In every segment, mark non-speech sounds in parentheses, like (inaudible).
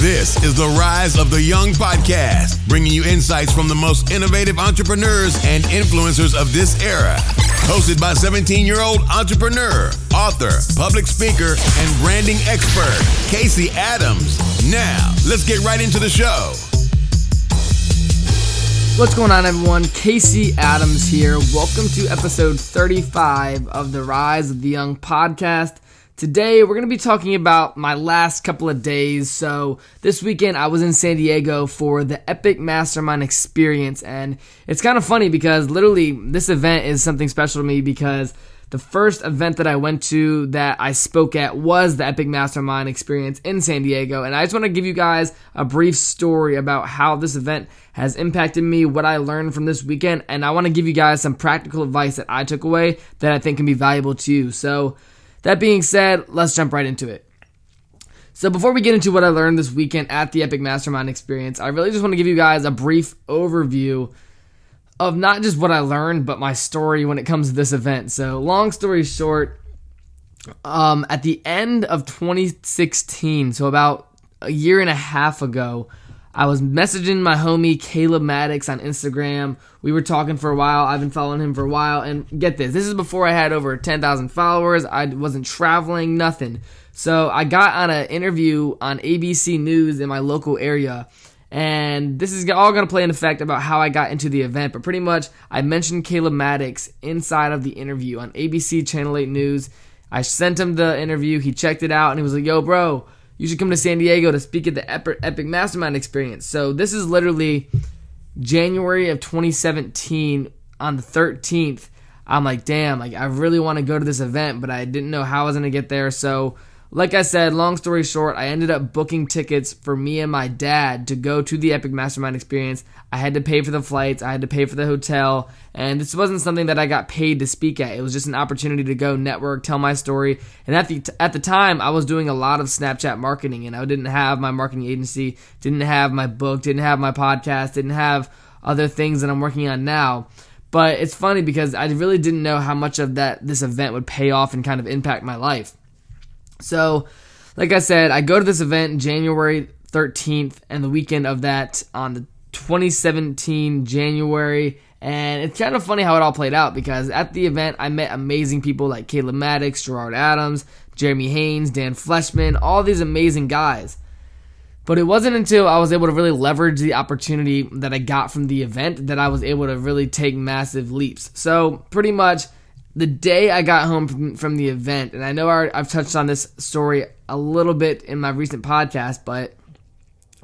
This is the Rise of the Young podcast, bringing you insights from the most innovative entrepreneurs and influencers of this era. Hosted by 17 year old entrepreneur, author, public speaker, and branding expert, Casey Adams. Now, let's get right into the show. What's going on, everyone? Casey Adams here. Welcome to episode 35 of the Rise of the Young podcast. Today, we're going to be talking about my last couple of days. So, this weekend, I was in San Diego for the Epic Mastermind Experience. And it's kind of funny because literally, this event is something special to me because the first event that I went to that I spoke at was the Epic Mastermind Experience in San Diego. And I just want to give you guys a brief story about how this event has impacted me, what I learned from this weekend. And I want to give you guys some practical advice that I took away that I think can be valuable to you. So, that being said, let's jump right into it. So, before we get into what I learned this weekend at the Epic Mastermind experience, I really just want to give you guys a brief overview of not just what I learned, but my story when it comes to this event. So, long story short, um, at the end of 2016, so about a year and a half ago, I was messaging my homie Caleb Maddox on Instagram. We were talking for a while. I've been following him for a while. And get this this is before I had over 10,000 followers. I wasn't traveling, nothing. So I got on an interview on ABC News in my local area. And this is all going to play an effect about how I got into the event. But pretty much, I mentioned Caleb Maddox inside of the interview on ABC Channel 8 News. I sent him the interview. He checked it out and he was like, yo, bro you should come to San Diego to speak at the Epic Mastermind Experience. So this is literally January of 2017 on the 13th. I'm like, damn, like I really want to go to this event, but I didn't know how I was gonna get there. So like I said, long story short, I ended up booking tickets for me and my dad to go to the Epic Mastermind experience. I had to pay for the flights, I had to pay for the hotel, and this wasn't something that I got paid to speak at. It was just an opportunity to go network, tell my story. And at the at the time, I was doing a lot of Snapchat marketing, and I didn't have my marketing agency, didn't have my book, didn't have my podcast, didn't have other things that I'm working on now. But it's funny because I really didn't know how much of that this event would pay off and kind of impact my life. So, like I said, I go to this event January 13th and the weekend of that on the 2017 January. And it's kind of funny how it all played out because at the event, I met amazing people like Caleb Maddox, Gerard Adams, Jeremy Haynes, Dan Fleyshman, all these amazing guys. But it wasn't until I was able to really leverage the opportunity that I got from the event that I was able to really take massive leaps. So, pretty much, the day I got home from, from the event, and I know I, I've touched on this story a little bit in my recent podcast, but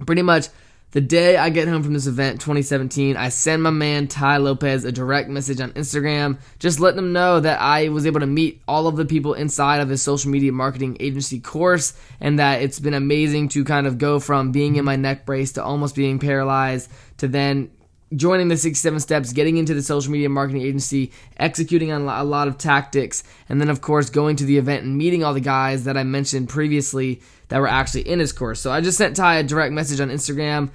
pretty much the day I get home from this event, 2017, I send my man Tai Lopez a direct message on Instagram, just letting him know that I was able to meet all of the people inside of his social media marketing agency course, and that it's been amazing to kind of go from being in my neck brace to almost being paralyzed to then joining the 67 steps, getting into the social media marketing agency, executing on a lot of tactics, and then, of course, going to the event and meeting all the guys that I mentioned previously that were actually in his course. So I just sent Tai a direct message on Instagram,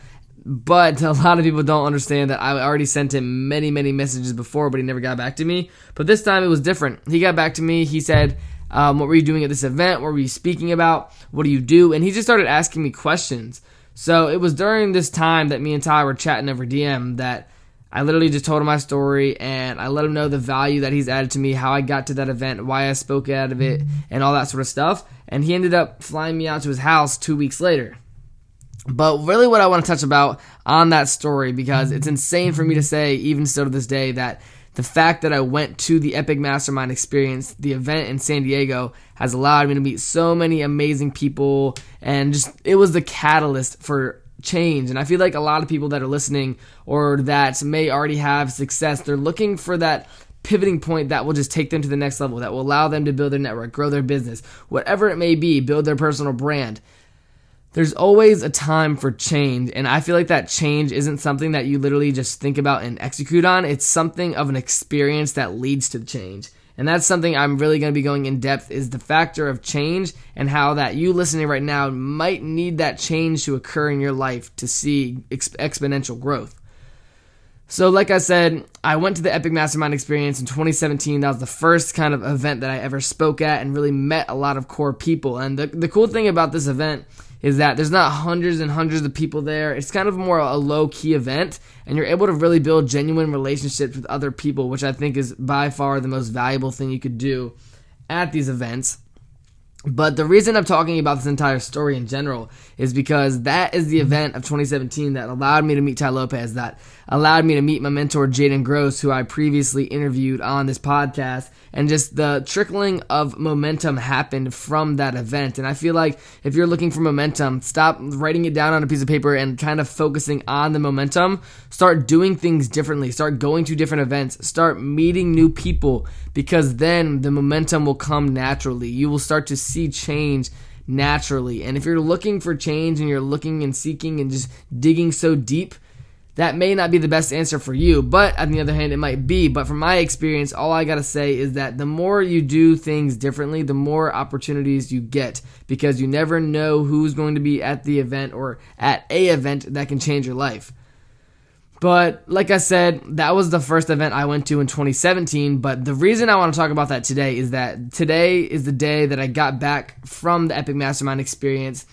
but (laughs) a lot of people don't understand that I already sent him many, many messages before, but he never got back to me. But this time it was different. He got back to me. He said, um, What were you doing at this event? What were you speaking about? What do you do? And he just started asking me questions. So it was during this time that me and Tai were chatting over DM that I literally just told him my story and I let him know the value that he's added to me, how I got to that event, why I spoke out of it, and all that sort of stuff. And he ended up flying me out to his house two weeks later. But really, what I want to touch about on that story, because it's insane for me to say, even still to this day, that the fact that I went to the Epic Mastermind experience, the event in San Diego, has allowed me to meet so many amazing people. And just, it was the catalyst for change. And I feel like a lot of people that are listening or that may already have success, they're looking for that pivoting point that will just take them to the next level, that will allow them to build their network, grow their business, whatever it may be, build their personal brand. There's always a time for change, and I feel like that change isn't something that you literally just think about and execute on. It's something of an experience that leads to the change. And that's something I'm really going to be going in depth is the factor of change and how that you listening right now might need that change to occur in your life to see exp- exponential growth. So, like I said, I went to the Epic Mastermind experience in 2017. That was the first kind of event that I ever spoke at and really met a lot of core people. And the, the cool thing about this event is that there's not hundreds and hundreds of people there. It's kind of more a low key event, and you're able to really build genuine relationships with other people, which I think is by far the most valuable thing you could do at these events. But the reason I'm talking about this entire story in general is because that is the mm-hmm. event of 2017 that allowed me to meet Tai Lopez, that allowed me to meet my mentor Jaden Gross, who I previously interviewed on this podcast, and just the trickling of momentum happened from that event. And I feel like if you're looking for momentum, stop writing it down on a piece of paper and kind of focusing on the momentum. Start doing things differently. Start going to different events. Start meeting new people because then the momentum will come naturally. You will start to see change naturally. And if you're looking for change and you're looking and seeking and just digging so deep, that may not be the best answer for you, but on the other hand, it might be. But from my experience, all I gotta say is that the more you do things differently, the more opportunities you get because you never know who's going to be at the event or at a event that can change your life. But like I said, that was the first event I went to in 2017. But the reason I want to talk about that today is that today is the day that I got back from the Epic Mastermind experience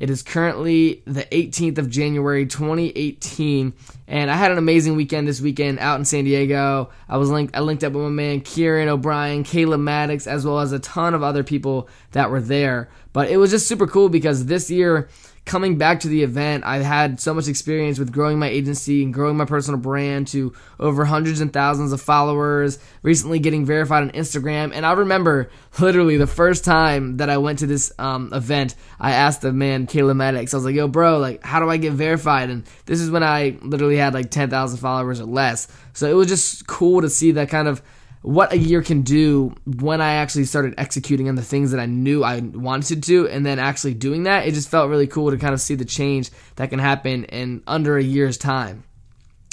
it is currently the 18th of January 2018, and I had an amazing weekend this weekend out in San Diego. I was linked, I linked up with my man Kieran O'Brien, Caleb Maddox, as well as a ton of other people that were there. But it was just super cool because this year coming back to the event, I've had so much experience with growing my agency and growing my personal brand to over hundreds and thousands of followers, recently getting verified on Instagram. And I remember literally the first time that I went to this um, event, I asked the man, Caleb Maddox, I was like, yo, bro, like, how do I get verified? And this is when I literally had like 10,000 followers or less. So it was just cool to see that kind of what a year can do when I actually started executing on the things that I knew I wanted to, and then actually doing that. It just felt really cool to kind of see the change that can happen in under a year's time.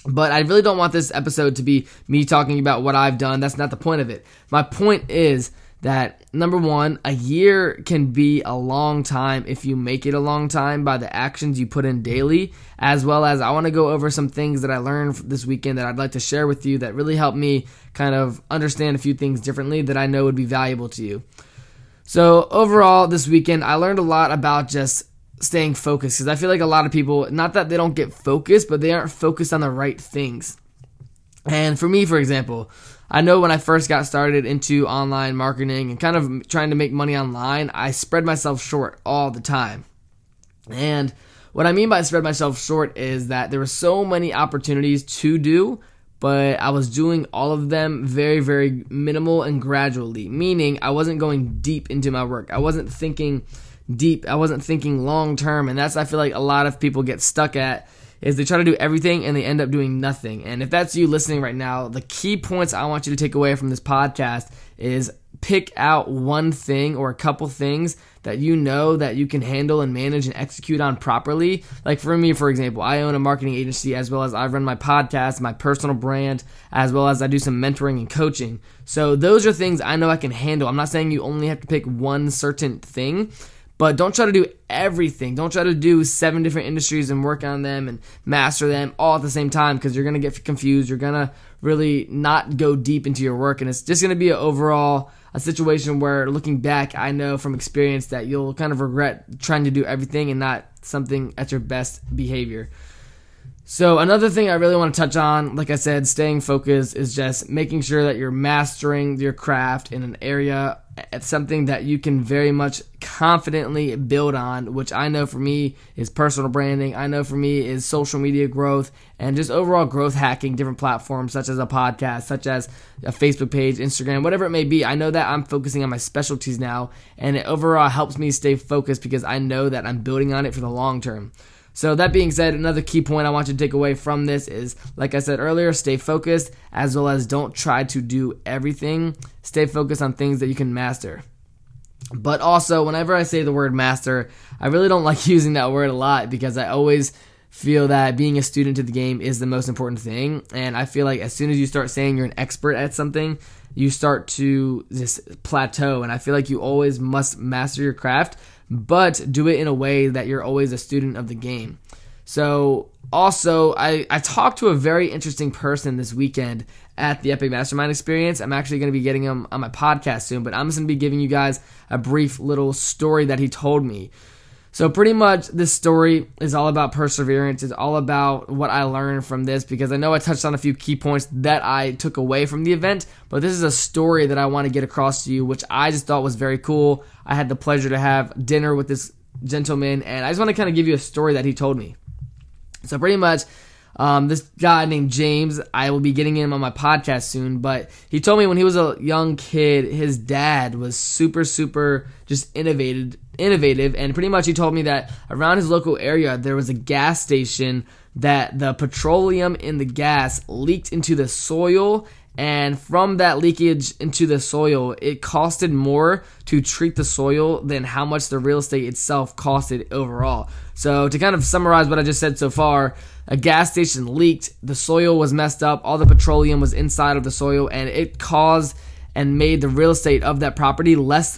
But I really don't want this episode to be me talking about what I've done. That's not the point of it. My point is that number one, a year can be a long time if you make it a long time by the actions you put in daily, as well as I want to go over some things that I learned this weekend that I'd like to share with you that really helped me kind of understand a few things differently that I know would be valuable to you. So, overall, this weekend, I learned a lot about just staying focused because I feel like a lot of people, not that they don't get focused, but they aren't focused on the right things. And for me, for example, I know when I first got started into online marketing and kind of trying to make money online, I spread myself short all the time. And what I mean by spread myself short is that there were so many opportunities to do, but I was doing all of them very, very minimal and gradually, meaning I wasn't going deep into my work. I wasn't thinking deep. I wasn't thinking long term. And that's, I feel like a lot of people get stuck at is they try to do everything and they end up doing nothing. And if that's you listening right now, the key points I want you to take away from this podcast is pick out one thing or a couple things that you know that you can handle and manage and execute on properly. Like for me, for example, I own a marketing agency as well as I run my podcast, my personal brand, as well as I do some mentoring and coaching. So those are things I know I can handle. I'm not saying you only have to pick one certain thing, but don't try to do everything. Don't try to do seven different industries and work on them and master them all at the same time because you're going to get confused. You're going to really not go deep into your work. And it's just going to be an overall a situation where looking back, I know from experience that you'll kind of regret trying to do everything and not something at your best behavior. So another thing I really want to touch on, like I said, staying focused is just making sure that you're mastering your craft in an area eh, it's something that you can very much confidently build on, which I know for me is personal branding. I know for me is social media growth and just overall growth hacking different platforms such as a podcast, such as a Facebook page, Instagram, whatever it may be. I know that I'm focusing on my specialties now and it overall helps me stay focused because I know that I'm building on it for the long term. So that being said, another key point I want you to take away from this is, like I said earlier, stay focused as well as don't try to do everything. Stay focused on things that you can master. But also, whenever I say the word master, I really don't (laughs) like using that word a lot because I always feel that being a student to the game is the most important thing. And I feel like as soon as you start saying you're an expert at something, you start to just plateau. And I feel like you always must master your craft but do it in a way that you're always a student of the game. So, also, I, I talked to a very interesting person this weekend at the Epic Mastermind Experience. I'm actually going to be getting him on my podcast soon, but I'm just going to be giving you guys a brief little story that he told me. So pretty much this story is all about perseverance. It's all about what I learned from this because I know I touched on a few key points that I took away from the event, but this is a story that I want to get across to you, which I just thought was very cool. I had the pleasure to have dinner with this gentleman, and I just want to kind of give you a story that he told me. So pretty much um, this guy named James, I will be getting him on my podcast soon, but he told me when he was a young kid, his dad was super, super just innovative, innovative, and pretty much he told me that around his local area there was a gas station that the petroleum in the gas leaked into the soil and from that leakage into the soil, it costed more to treat the soil than how much the real estate itself costed overall. So, to kind of summarize what I just said so far, a gas station leaked, the soil was messed up, all the petroleum was inside of the soil, and it caused and made the real estate of that property less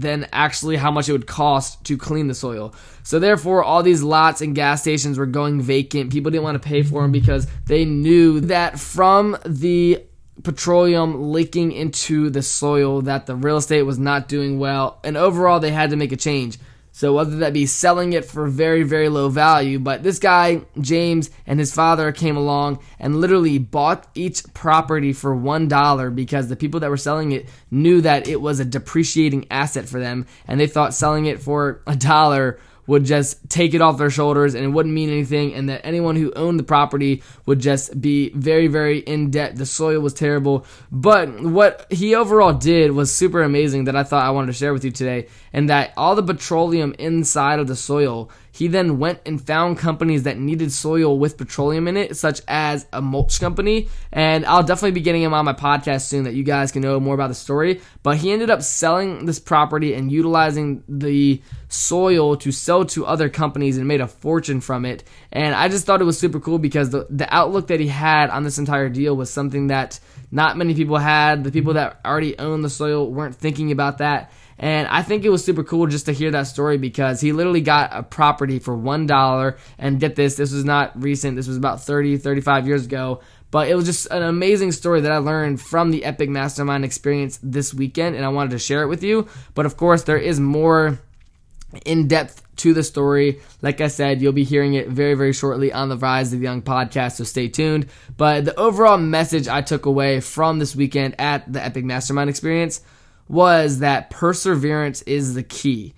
than actually how much it would cost to clean the soil. So therefore, all these lots and gas stations were going vacant. People didn't want to pay for them because they knew that from the petroleum leaking into the soil that the real estate was not doing well and overall they had to make a change so whether that be selling it for very, very low value, but this guy, James, and his father came along and literally bought each property for one dollar because the people that were selling it knew that it was a depreciating asset for them and they thought selling it for a dollar would just take it off their shoulders and it wouldn't mean anything, and that anyone who owned the property would just be very, very in debt. The soil was terrible. But what he overall did was super amazing that I thought I wanted to share with you today, and that all the petroleum inside of the soil he then went and found companies that needed soil with petroleum in it, such as a mulch company. And I'll definitely be getting him on my podcast soon that you guys can know more about the story. But he ended up selling this property and utilizing the soil to sell to other companies and made a fortune from it. And I just thought it was super cool because the, the outlook that he had on this entire deal was something that not many people had. The people that already owned the soil weren't thinking about that. And I think it was super cool just to hear that story because he literally got a property for $1. And get this, this was not recent. This was about 30, 35 years ago. But it was just an amazing story that I learned from the Epic Mastermind experience this weekend. And I wanted to share it with you. But of course, there is more in depth to the story. Like I said, you'll be hearing it very, very shortly on the Rise of the Young podcast, so stay tuned. But the overall message I took away from this weekend at the Epic Mastermind experience was that perseverance is the key.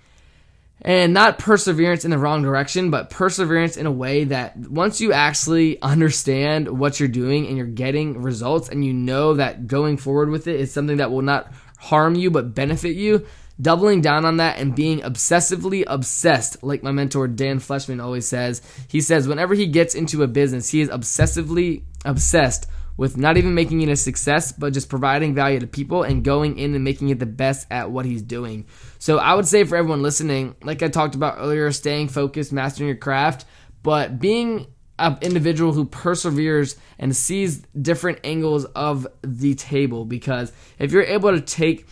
And not perseverance in the wrong direction, but perseverance in a way that once you actually understand what you're doing and you're getting results and you know that going forward with it is something that will not harm you but benefit you, doubling down on that and being obsessively obsessed, like my mentor Dan Fleyshman always says. He says, whenever he gets into a business, he is obsessively obsessed with not even making it a success, but just providing value to people and going in and making it the best at what he's doing. So I would say for everyone listening, like I talked about earlier, staying focused, mastering your craft, but being an individual who perseveres and sees different angles of the table. Because if you're able to take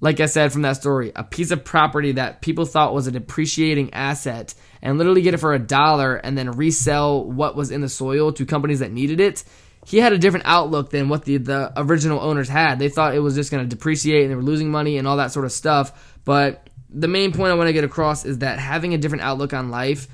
like I said from that story, a piece of property that people thought was a depreciating asset and literally get it for a dollar and then resell what was in the soil to companies that needed it, he had a different outlook than what the, the original owners had. They thought it was just going to depreciate and they were losing money and all that sort of stuff. But the main point I want to get across is that having a different outlook on life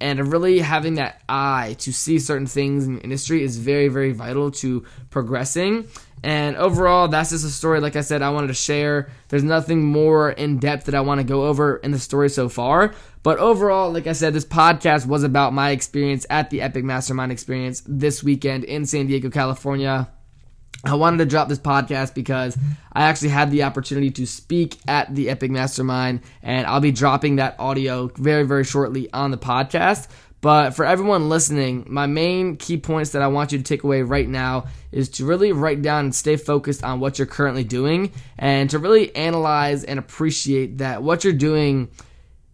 and really having that eye to see certain things in industry is very, very vital to progressing. And overall, that's just a story, like I said, I wanted to share. There's nothing more in depth that I want to go over in the story so far. But overall, like I said, this podcast was about my experience at the Epic Mastermind experience this weekend in San Diego, California. I wanted to drop this podcast because I actually had the opportunity to speak at the Epic Mastermind, and I'll be dropping that audio very, very shortly on the podcast. But for everyone listening, my main key points that I want you to take away right now is to really write down and stay focused on what you're currently doing and to really analyze and appreciate that what you're doing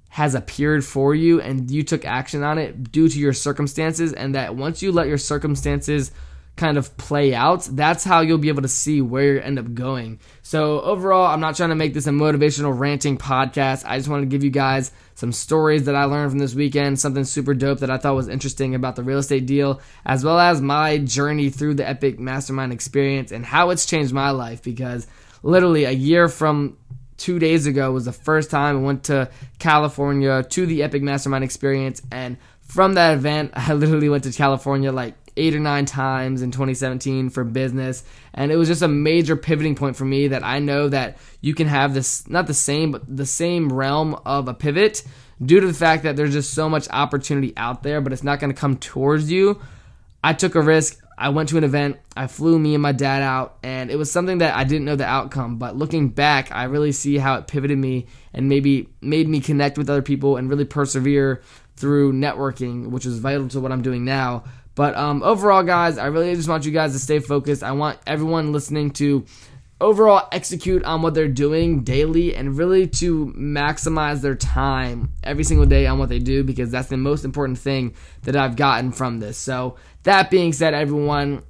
has appeared for you and you took action on it due to your circumstances and that once you let your circumstances kind of play out, that's how you'll be able to see where you end up going. So overall, I'm not trying to make this a motivational ranting podcast. I just want to give you guys some stories that I learned from this weekend, something super dope that I thought was interesting about the real estate deal, as well as my journey through the Epic Mastermind experience and how it's changed my life because literally a year from two days ago was the first time I went to California to the Epic Mastermind experience and from that event, (laughs) I literally went to California like eight or nine times in 2017 for business. And it was just a major pivoting point for me that I know that you can have this, not the same, but the same realm of a pivot due to the fact that there's just so much opportunity out there, but it's not going to come towards you. I took a risk. I went to an event. I flew me and my dad out, and it was something that I didn't know the outcome. But looking back, I really see how it pivoted me and maybe made me connect with other people and really persevere through networking, which is vital to what I'm doing now. But um, overall, guys, I really just want you guys to stay focused. I want everyone listening to overall execute on what they're doing daily and really to maximize their time every single day on what they do because that's the most important thing that I've gotten from this. So, that being said, everyone,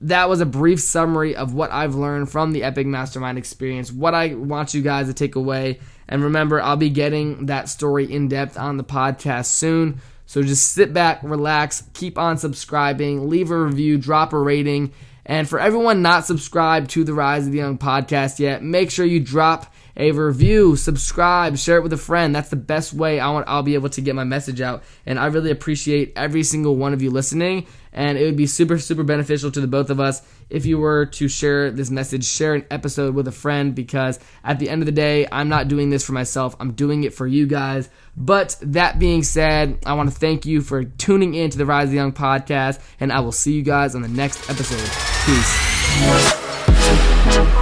that was a brief summary of what I've learned from the Epic Mastermind experience, what I want you guys to take away. And remember, I'll be getting that story in depth on the podcast soon. So just sit back, relax, keep on subscribing, leave a review, drop a rating. And for everyone not subscribed to the Rise of the Young podcast yet, make sure you drop a review, subscribe, share it with a friend. That's the best way I want I'll be able to get my message out. And I really appreciate every single one of you listening. And it would be super, super beneficial to the both of us if you were to share this message, share an episode with a friend, because at the end of the day, I'm not doing this for myself. I'm doing it for you guys. But that being said, I want to thank you for tuning in to the Rise of the Young podcast, and I will see you guys on the next episode. Peace.